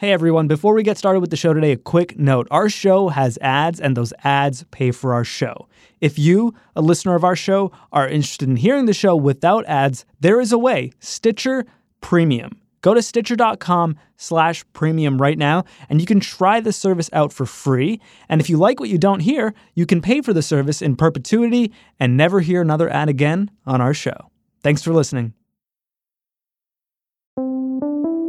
Hey everyone, before we get started with the show today, a quick note. Our show has ads, and those ads pay for our show. If you, a listener of our show, are interested in hearing the show without ads, there is a way Stitcher Premium. Go to stitcher.com slash premium right now, and you can try the service out for free. And if you like what you don't hear, you can pay for the service in perpetuity and never hear another ad again on our show. Thanks for listening.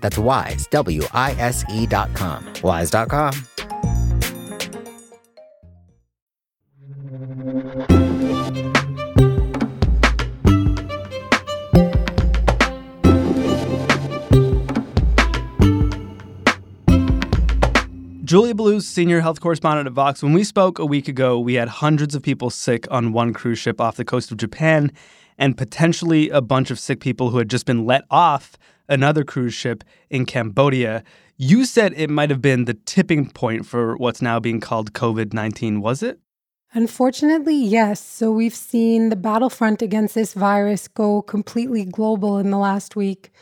That's wise, W I S E dot com. Wise.com. Julia Belluz senior health correspondent at Vox. When we spoke a week ago, we had hundreds of people sick on one cruise ship off the coast of Japan and potentially a bunch of sick people who had just been let off another cruise ship in Cambodia. You said it might have been the tipping point for what's now being called COVID 19, was it? Unfortunately, yes. So we've seen the battlefront against this virus go completely global in the last week.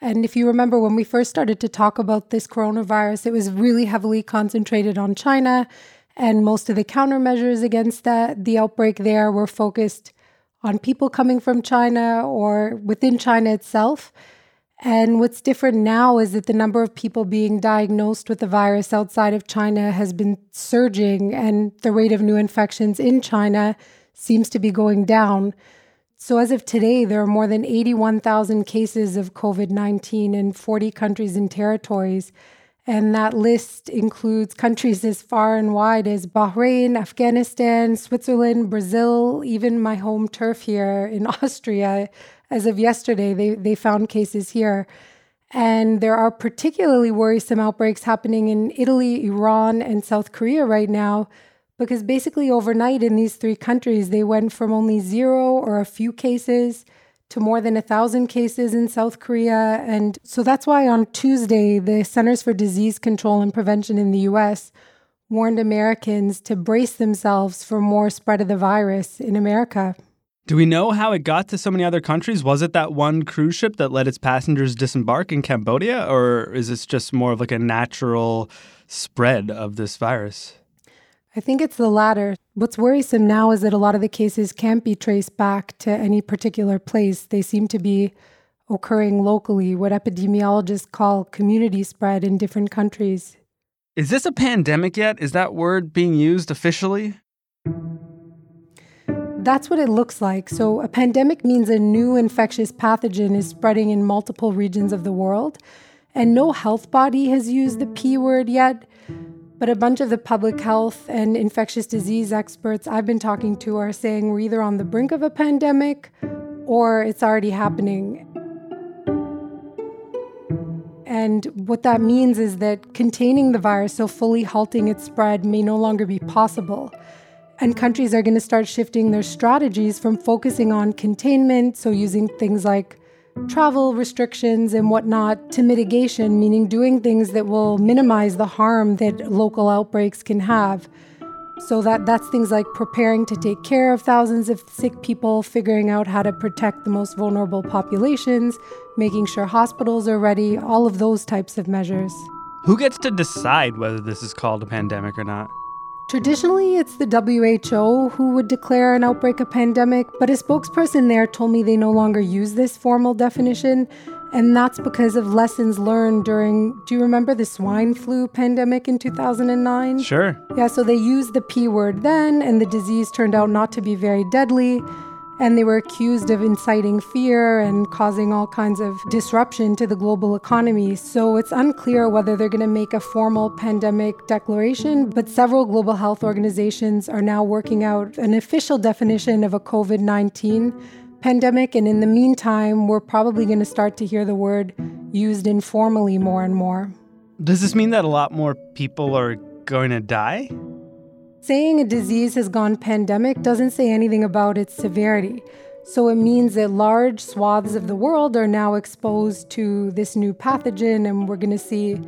And if you remember when we first started to talk about this coronavirus, it was really heavily concentrated on China. And most of the countermeasures against that, the outbreak there were focused on people coming from China or within China itself. And what's different now is that the number of people being diagnosed with the virus outside of China has been surging, and the rate of new infections in China seems to be going down. So, as of today, there are more than 81,000 cases of COVID 19 in 40 countries and territories. And that list includes countries as far and wide as Bahrain, Afghanistan, Switzerland, Brazil, even my home turf here in Austria. As of yesterday, they, they found cases here. And there are particularly worrisome outbreaks happening in Italy, Iran, and South Korea right now because basically overnight in these three countries, they went from only zero or a few cases to more than a thousand cases in South Korea. And so that's why on Tuesday, the Centers for Disease Control and Prevention in the US warned Americans to brace themselves for more spread of the virus in America. Do we know how it got to so many other countries? Was it that one cruise ship that let its passengers disembark in Cambodia, or is this just more of like a natural spread of this virus? I think it's the latter. What's worrisome now is that a lot of the cases can't be traced back to any particular place. They seem to be occurring locally, what epidemiologists call community spread in different countries. Is this a pandemic yet? Is that word being used officially? That's what it looks like. So, a pandemic means a new infectious pathogen is spreading in multiple regions of the world. And no health body has used the P word yet. But a bunch of the public health and infectious disease experts I've been talking to are saying we're either on the brink of a pandemic or it's already happening. And what that means is that containing the virus, so fully halting its spread, may no longer be possible. And countries are going to start shifting their strategies from focusing on containment, so using things like travel restrictions and whatnot to mitigation, meaning doing things that will minimize the harm that local outbreaks can have. So that that's things like preparing to take care of thousands of sick people, figuring out how to protect the most vulnerable populations, making sure hospitals are ready, all of those types of measures. Who gets to decide whether this is called a pandemic or not? Traditionally, it's the WHO who would declare an outbreak a pandemic, but a spokesperson there told me they no longer use this formal definition, and that's because of lessons learned during, do you remember the swine flu pandemic in 2009? Sure. Yeah, so they used the P word then, and the disease turned out not to be very deadly and they were accused of inciting fear and causing all kinds of disruption to the global economy. So it's unclear whether they're going to make a formal pandemic declaration, but several global health organizations are now working out an official definition of a COVID 19 pandemic. And in the meantime, we're probably going to start to hear the word used informally more and more. Does this mean that a lot more people are going to die? Saying a mm-hmm. disease has gone pandemic doesn't say anything about its severity. So it means that large swaths of the world are now exposed to this new pathogen, and we're going to see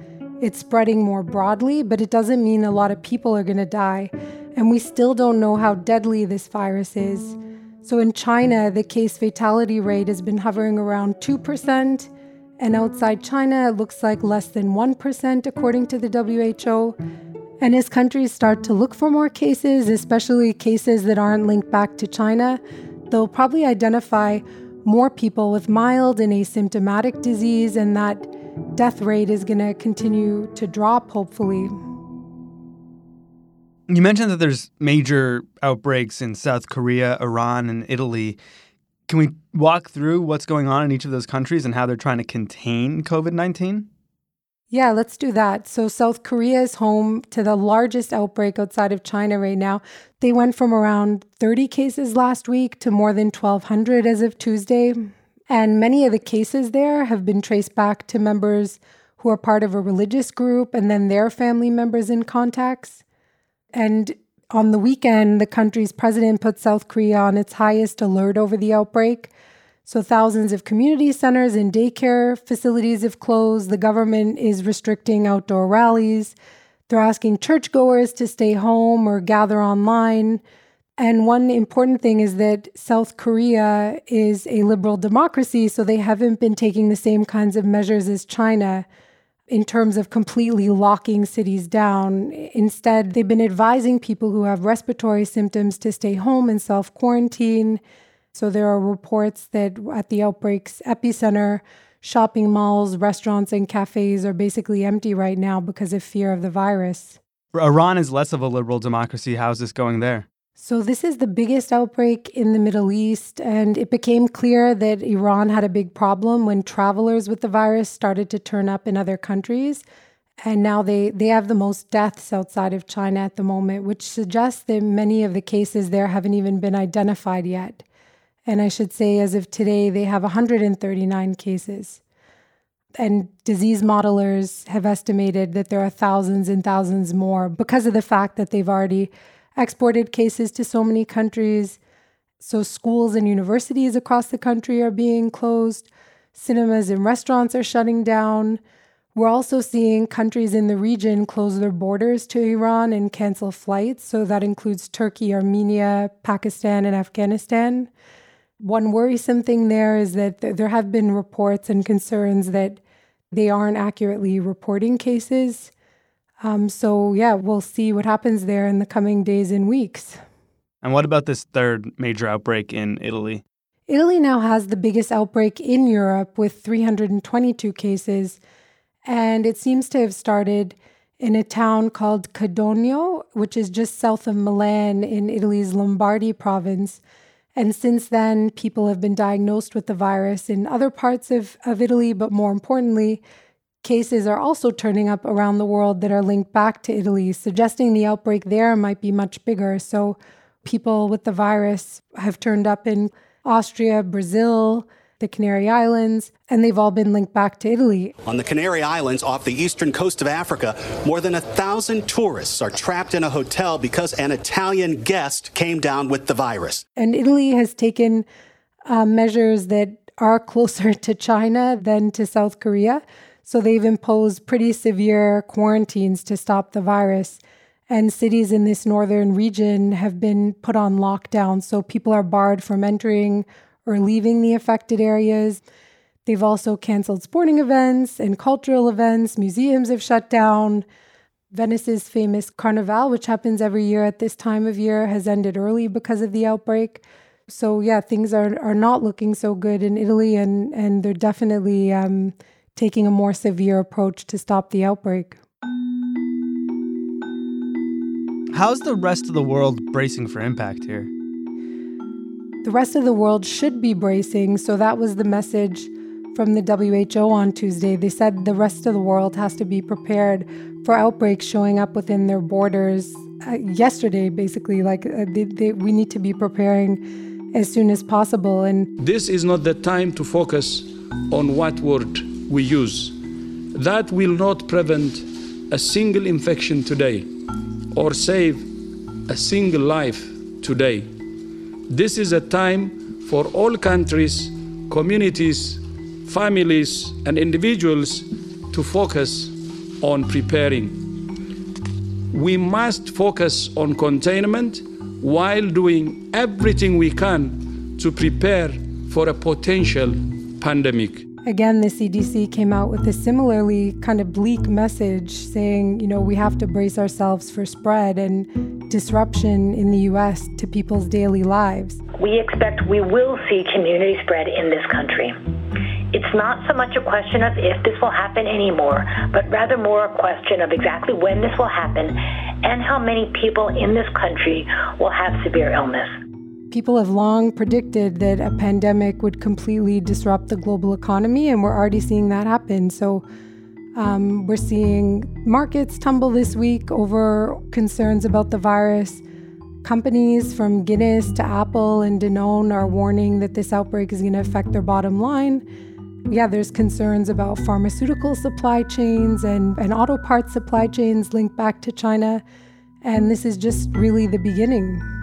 it spreading more broadly, but it doesn't mean a lot of people are going to die. And we still don't know how deadly this virus is. So in China, the case fatality rate has been hovering around 2%, and outside China, it looks like less than 1%, according to the WHO. And as countries start to look for more cases, especially cases that aren't linked back to China, they'll probably identify more people with mild and asymptomatic disease, and that death rate is going to continue to drop, hopefully. You mentioned that there's major outbreaks in South Korea, Iran, and Italy. Can we walk through what's going on in each of those countries and how they're trying to contain COVID 19? Yeah, let's do that. So, South Korea is home to the largest outbreak outside of China right now. They went from around 30 cases last week to more than 1,200 as of Tuesday. And many of the cases there have been traced back to members who are part of a religious group and then their family members in contacts. And on the weekend, the country's president put South Korea on its highest alert over the outbreak. So, thousands of community centers and daycare facilities have closed. The government is restricting outdoor rallies. They're asking churchgoers to stay home or gather online. And one important thing is that South Korea is a liberal democracy, so they haven't been taking the same kinds of measures as China in terms of completely locking cities down. Instead, they've been advising people who have respiratory symptoms to stay home and self quarantine. So there are reports that at the outbreak's epicenter, shopping malls, restaurants, and cafes are basically empty right now because of fear of the virus. Iran is less of a liberal democracy. How's this going there? So, this is the biggest outbreak in the Middle East, and it became clear that Iran had a big problem when travelers with the virus started to turn up in other countries. And now they, they have the most deaths outside of China at the moment, which suggests that many of the cases there haven't even been identified yet. And I should say, as of today, they have 139 cases. And disease modelers have estimated that there are thousands and thousands more because of the fact that they've already exported cases to so many countries. So, schools and universities across the country are being closed, cinemas and restaurants are shutting down. We're also seeing countries in the region close their borders to Iran and cancel flights. So, that includes Turkey, Armenia, Pakistan, and Afghanistan. One worrisome thing there is that th- there have been reports and concerns that they aren't accurately reporting cases. Um, so, yeah, we'll see what happens there in the coming days and weeks. And what about this third major outbreak in Italy? Italy now has the biggest outbreak in Europe with 322 cases, and it seems to have started in a town called Codogno, which is just south of Milan in Italy's Lombardy province. And since then, people have been diagnosed with the virus in other parts of, of Italy, but more importantly, cases are also turning up around the world that are linked back to Italy, suggesting the outbreak there might be much bigger. So, people with the virus have turned up in Austria, Brazil, the Canary Islands, and they've all been linked back to Italy. On the Canary Islands off the eastern coast of Africa, more than a thousand tourists are trapped in a hotel because an Italian guest came down with the virus. And Italy has taken uh, measures that are closer to China than to South Korea. So they've imposed pretty severe quarantines to stop the virus. And cities in this northern region have been put on lockdown. So people are barred from entering or leaving the affected areas. They've also canceled sporting events and cultural events. Museums have shut down. Venice's famous Carnival, which happens every year at this time of year, has ended early because of the outbreak. So yeah, things are are not looking so good in Italy, and and they're definitely um, taking a more severe approach to stop the outbreak. How's the rest of the world bracing for impact here? The rest of the world should be bracing, so that was the message from the WHO on Tuesday. They said the rest of the world has to be prepared for outbreaks showing up within their borders. Uh, yesterday, basically, like uh, they, they, we need to be preparing as soon as possible. And this is not the time to focus on what word we use. That will not prevent a single infection today or save a single life today. This is a time for all countries, communities, families, and individuals to focus on preparing. We must focus on containment while doing everything we can to prepare for a potential pandemic. Again, the CDC came out with a similarly kind of bleak message saying, you know, we have to brace ourselves for spread and disruption in the US to people's daily lives. We expect we will see community spread in this country. It's not so much a question of if this will happen anymore, but rather more a question of exactly when this will happen and how many people in this country will have severe illness. People have long predicted that a pandemic would completely disrupt the global economy, and we're already seeing that happen. So, um, we're seeing markets tumble this week over concerns about the virus. Companies from Guinness to Apple and Danone are warning that this outbreak is going to affect their bottom line. Yeah, there's concerns about pharmaceutical supply chains and, and auto parts supply chains linked back to China. And this is just really the beginning.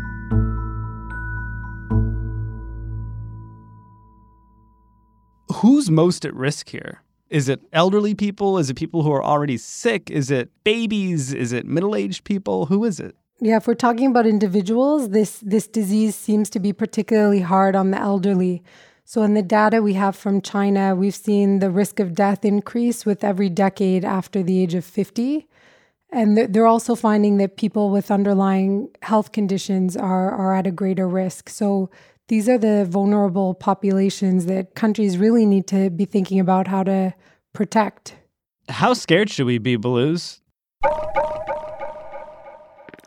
Who's most at risk here? Is it elderly people? Is it people who are already sick? Is it babies? Is it middle-aged people? Who is it? Yeah, if we're talking about individuals, this this disease seems to be particularly hard on the elderly. So in the data we have from China, we've seen the risk of death increase with every decade after the age of 50. And they're also finding that people with underlying health conditions are, are at a greater risk. So these are the vulnerable populations that countries really need to be thinking about how to protect. How scared should we be, Belluz?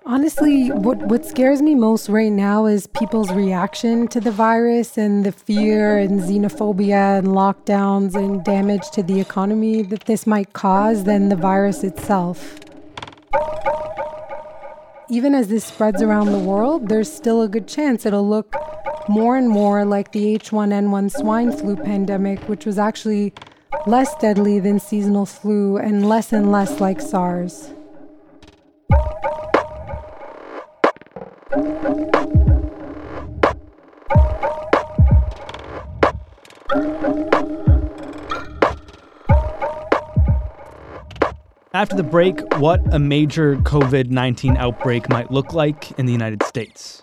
Honestly, what, what scares me most right now is people's reaction to the virus and the fear and xenophobia and lockdowns and damage to the economy that this might cause than the virus itself. Even as this spreads around the world, there's still a good chance it'll look more and more like the H1N1 swine flu pandemic, which was actually less deadly than seasonal flu and less and less like SARS. After the break, what a major COVID 19 outbreak might look like in the United States.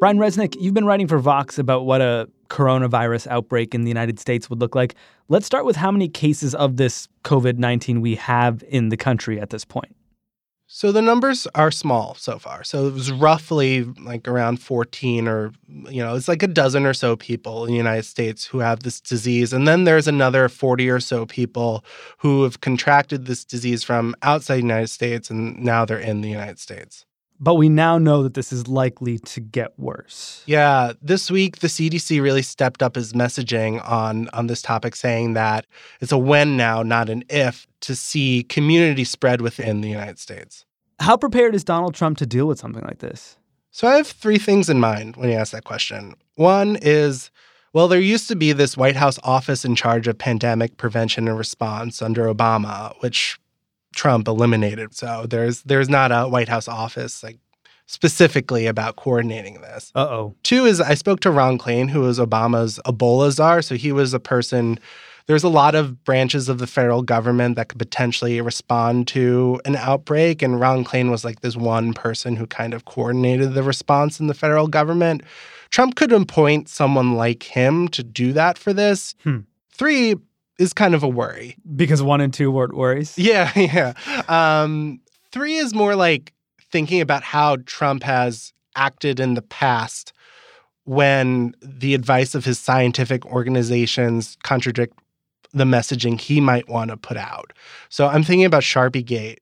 Brian Resnick, you've been writing for Vox about what a coronavirus outbreak in the United States would look like. Let's start with how many cases of this COVID 19 we have in the country at this point. So the numbers are small so far. So it was roughly like around 14 or, you know, it's like a dozen or so people in the United States who have this disease. And then there's another 40 or so people who have contracted this disease from outside the United States and now they're in the United States. But we now know that this is likely to get worse. Yeah, this week the CDC really stepped up his messaging on on this topic saying that it's a when now, not an if, to see community spread within the United States. How prepared is Donald Trump to deal with something like this? So I have three things in mind when you ask that question. One is well, there used to be this White House office in charge of pandemic prevention and response under Obama, which Trump eliminated. So there's there's not a White House office like specifically about coordinating this. Uh oh. Two is I spoke to Ron Klain, who was Obama's Ebola czar. So he was a person. There's a lot of branches of the federal government that could potentially respond to an outbreak. And Ron Klain was like this one person who kind of coordinated the response in the federal government. Trump could appoint someone like him to do that for this. Hmm. Three, is kind of a worry. Because one and two weren't worries? Yeah, yeah. Um, three is more like thinking about how Trump has acted in the past when the advice of his scientific organizations contradict the messaging he might want to put out. So I'm thinking about Sharpie Gate.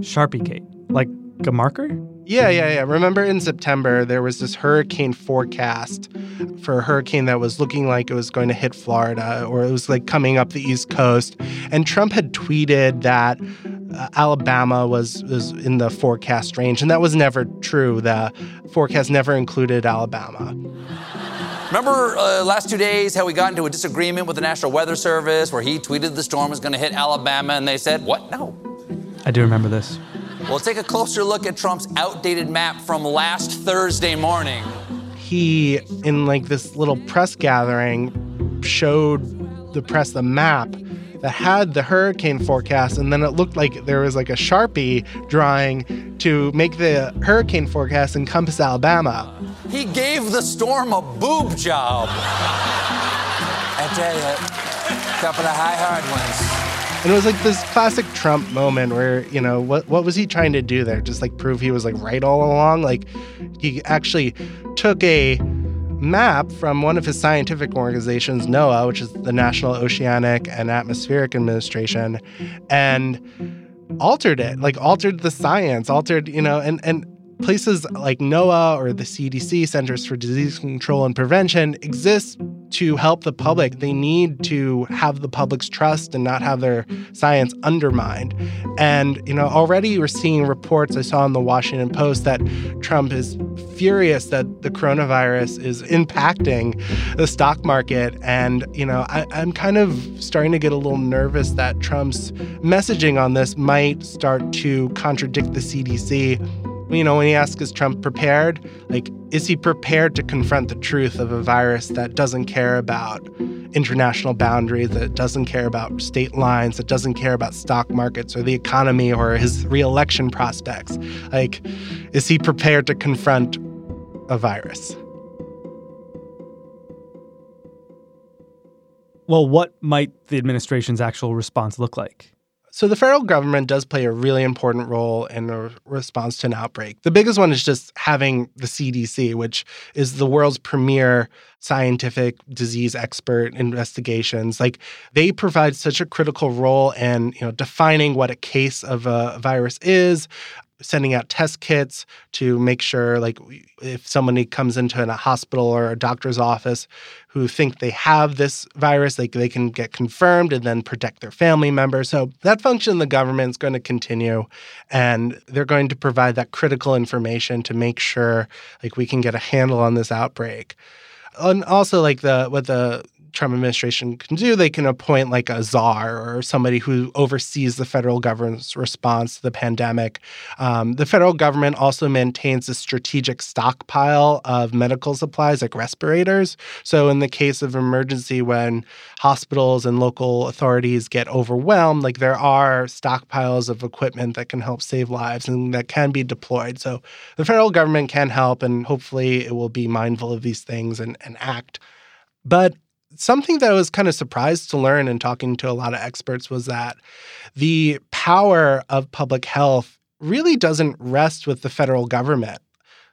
Sharpie Gate? Like a marker? Yeah, yeah, yeah. Remember in September, there was this hurricane forecast for a hurricane that was looking like it was going to hit Florida or it was like coming up the East Coast. And Trump had tweeted that uh, Alabama was, was in the forecast range. And that was never true. The forecast never included Alabama. Remember uh, last two days how we got into a disagreement with the National Weather Service where he tweeted the storm was going to hit Alabama and they said, what? No. I do remember this. Well, take a closer look at Trump's outdated map from last Thursday morning. He, in like this little press gathering, showed the press the map that had the hurricane forecast, and then it looked like there was like a sharpie drawing to make the hurricane forecast encompass Alabama. He gave the storm a boob job. I tell you, a couple of high hard ones. And it was like this classic Trump moment where, you know, what what was he trying to do there? Just like prove he was like right all along? Like he actually took a map from one of his scientific organizations, NOAA, which is the National Oceanic and Atmospheric Administration, and altered it, like altered the science, altered, you know, and and places like NOAA or the CDC, Centers for Disease Control and Prevention, exist to help the public. They need to have the public's trust and not have their science undermined. And, you know, already we're seeing reports I saw in the Washington Post that Trump is furious that the coronavirus is impacting the stock market. And, you know, I, I'm kind of starting to get a little nervous that Trump's messaging on this might start to contradict the CDC you know, when he asks, is Trump prepared? Like, is he prepared to confront the truth of a virus that doesn't care about international boundaries, that doesn't care about state lines, that doesn't care about stock markets or the economy or his reelection prospects? Like, is he prepared to confront a virus? Well, what might the administration's actual response look like? So the federal government does play a really important role in a response to an outbreak. The biggest one is just having the CDC, which is the world's premier scientific disease expert investigations. Like they provide such a critical role in, you know, defining what a case of a virus is, sending out test kits to make sure like if somebody comes into a hospital or a doctor's office who think they have this virus like they can get confirmed and then protect their family members. So that function the government is going to continue and they're going to provide that critical information to make sure like we can get a handle on this outbreak. And also like the what the Trump administration can do, they can appoint like a czar or somebody who oversees the federal government's response to the pandemic. Um, the federal government also maintains a strategic stockpile of medical supplies like respirators. So, in the case of emergency, when hospitals and local authorities get overwhelmed, like there are stockpiles of equipment that can help save lives and that can be deployed. So, the federal government can help, and hopefully, it will be mindful of these things and, and act. But something that I was kind of surprised to learn in talking to a lot of experts was that the power of public health really doesn't rest with the federal government.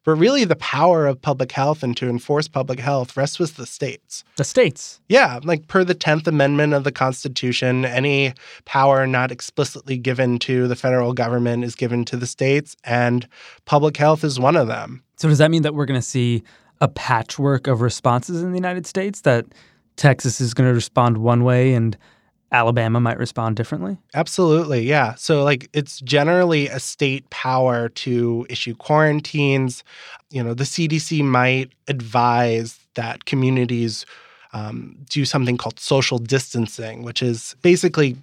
But really, the power of public health and to enforce public health rests with the states. The states? Yeah. Like per the 10th Amendment of the Constitution, any power not explicitly given to the federal government is given to the states, and public health is one of them. So, does that mean that we're going to see a patchwork of responses in the United States that Texas is going to respond one way and Alabama might respond differently? Absolutely. Yeah. So, like, it's generally a state power to issue quarantines. You know, the CDC might advise that communities um, do something called social distancing, which is basically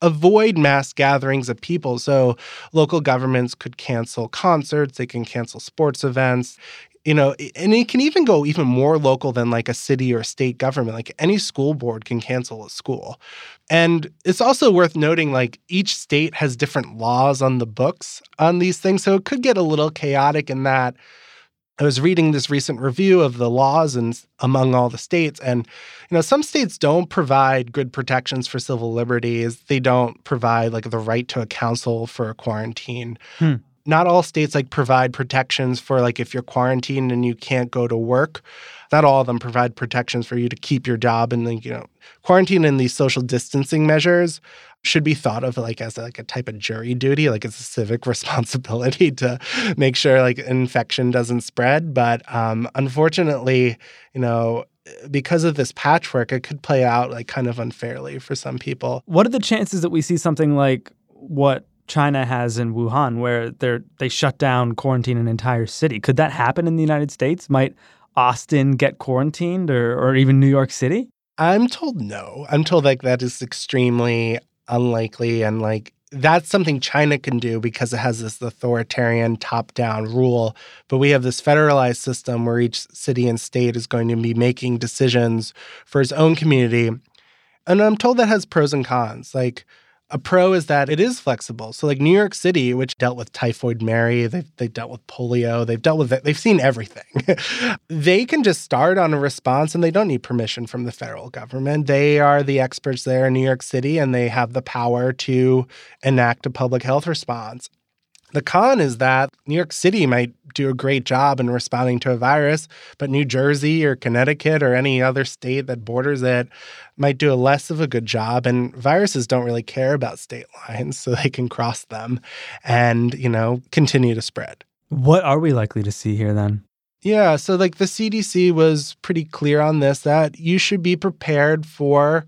avoid mass gatherings of people. So local governments could cancel concerts, they can cancel sports events you know, and it can even go even more local than like a city or state government. Like any school board can cancel a school. And it's also worth noting like each state has different laws on the books on these things. So it could get a little chaotic in that. I was reading this recent review of the laws and among all the states and you know some states don't provide good protections for civil liberties. They don't provide like the right to a counsel for a quarantine. Hmm not all states like provide protections for like if you're quarantined and you can't go to work not all of them provide protections for you to keep your job and like you know quarantine and these social distancing measures should be thought of like as like a type of jury duty like it's a civic responsibility to make sure like infection doesn't spread. But um, unfortunately you know because of this patchwork it could play out like kind of unfairly for some people. What are the chances that we see something like what China has in Wuhan, where they they shut down, quarantine an entire city. Could that happen in the United States? Might Austin get quarantined, or or even New York City? I'm told no. I'm told like that is extremely unlikely, and like that's something China can do because it has this authoritarian top down rule. But we have this federalized system where each city and state is going to be making decisions for its own community. And I'm told that has pros and cons. Like, a pro is that it is flexible. So, like New York City, which dealt with typhoid Mary, they've, they've dealt with polio, they've dealt with it, they've seen everything. they can just start on a response and they don't need permission from the federal government. They are the experts there in New York City and they have the power to enact a public health response. The con is that New York City might do a great job in responding to a virus, but New Jersey or Connecticut or any other state that borders it might do a less of a good job. And viruses don't really care about state lines, so they can cross them and, you know, continue to spread. What are we likely to see here then? Yeah, so like the CDC was pretty clear on this that you should be prepared for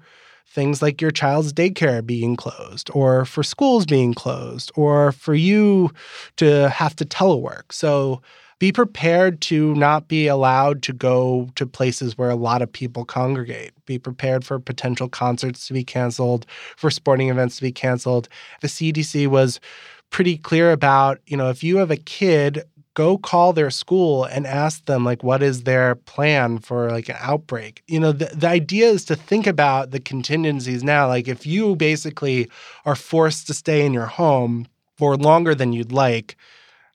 things like your child's daycare being closed or for schools being closed or for you to have to telework. So be prepared to not be allowed to go to places where a lot of people congregate. Be prepared for potential concerts to be canceled, for sporting events to be canceled. The CDC was pretty clear about, you know, if you have a kid go call their school and ask them like what is their plan for like an outbreak? You know the, the idea is to think about the contingencies now like if you basically are forced to stay in your home for longer than you'd like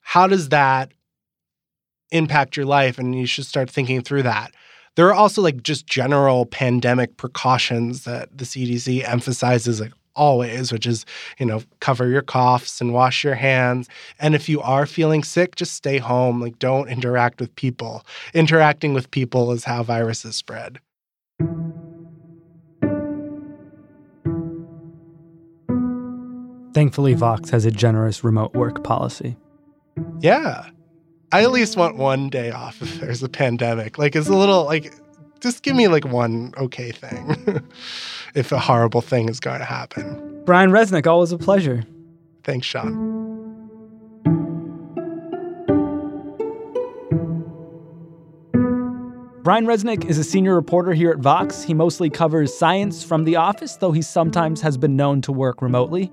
how does that impact your life? And you should start thinking through that. There are also like just general pandemic precautions that the CDC emphasizes like always, which is, you know, cover your coughs and wash your hands. And if you are feeling sick, just stay home. Like, don't interact with people. Interacting with people is how viruses spread. Thankfully, Vox has a generous remote work policy. Yeah. I at least want one day off if there's a pandemic. Like, it's a little like, just give me like one okay thing if a horrible thing is going to happen. Brian Resnick, always a pleasure. Thanks, Sean. Brian Resnick is a senior reporter here at Vox. He mostly covers science from the office, though he sometimes has been known to work remotely.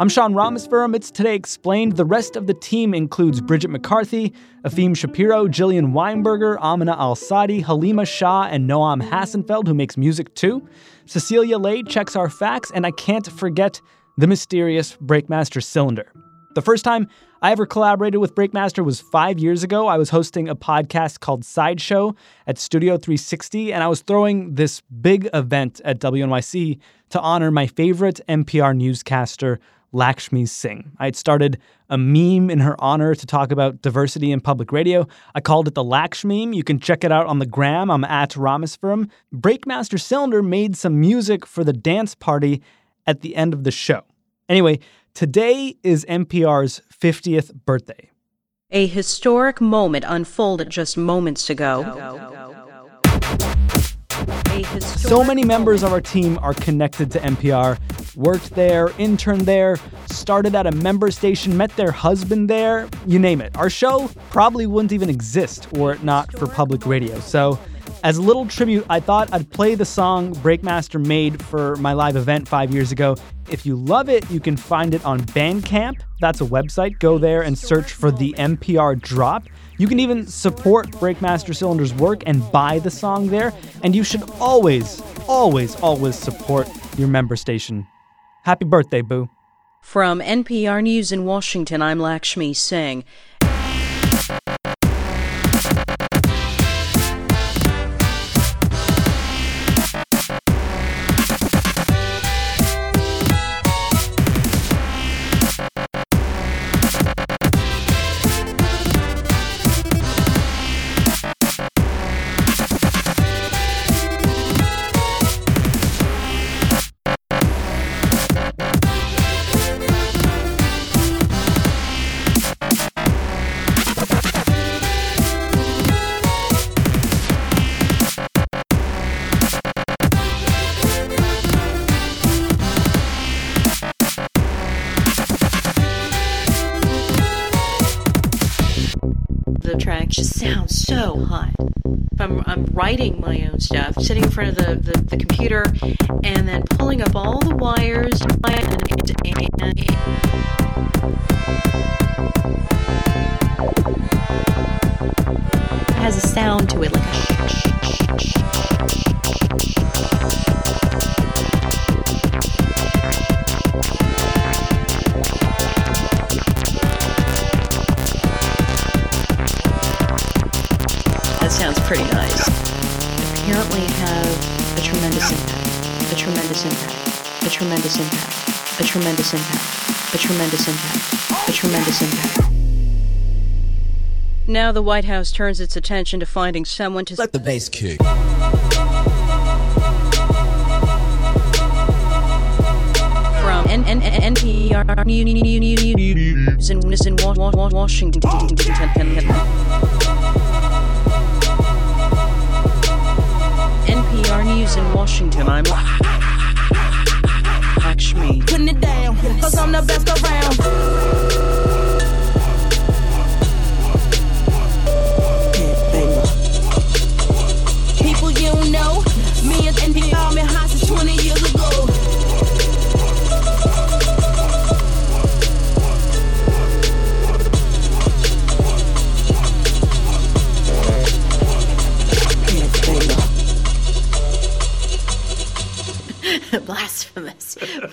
I'm Sean Rameswaram. It's Today Explained. The rest of the team includes Bridget McCarthy, Afim Shapiro, Jillian Weinberger, Amina Al Sadi, Halima Shah, and Noam Hassenfeld, who makes music too. Cecilia Lei checks our facts, and I can't forget the mysterious Breakmaster Cylinder. The first time I ever collaborated with Breakmaster was five years ago. I was hosting a podcast called Sideshow at Studio 360, and I was throwing this big event at WNYC to honor my favorite NPR newscaster, Lakshmi Singh. I had started a meme in her honor to talk about diversity in public radio. I called it the Laksh meme. You can check it out on the gram. I'm at Rameswaram. Breakmaster Cylinder made some music for the dance party at the end of the show. Anyway, today is NPR's 50th birthday. A historic moment unfolded just moments ago. So many members of our team are connected to NPR, worked there, interned there, started at a member station, met their husband there, you name it. Our show probably wouldn't even exist were it not for public radio. So, as a little tribute, I thought I'd play the song Breakmaster made for my live event five years ago. If you love it, you can find it on Bandcamp. That's a website. Go there and search for the NPR drop. You can even support Breakmaster Cylinder's work and buy the song there. And you should always, always, always support your member station. Happy birthday, Boo. From NPR News in Washington, I'm Lakshmi Singh. So hot. I'm, I'm writing my own stuff, sitting in front of the, the, the computer, and then pulling up all the wires, and, it has a sound to it, like a Apparently have a tremendous impact. A tremendous impact. A tremendous impact. A tremendous impact. A tremendous impact. A tremendous impact. Now the White House turns its attention to finding someone to let the bass kick. From N- N- N- NPR News in in Wa- Wa- Wa- Washington. NPR News in Washington. I'm Lakshmi. Putting it down, cause I'm the best around.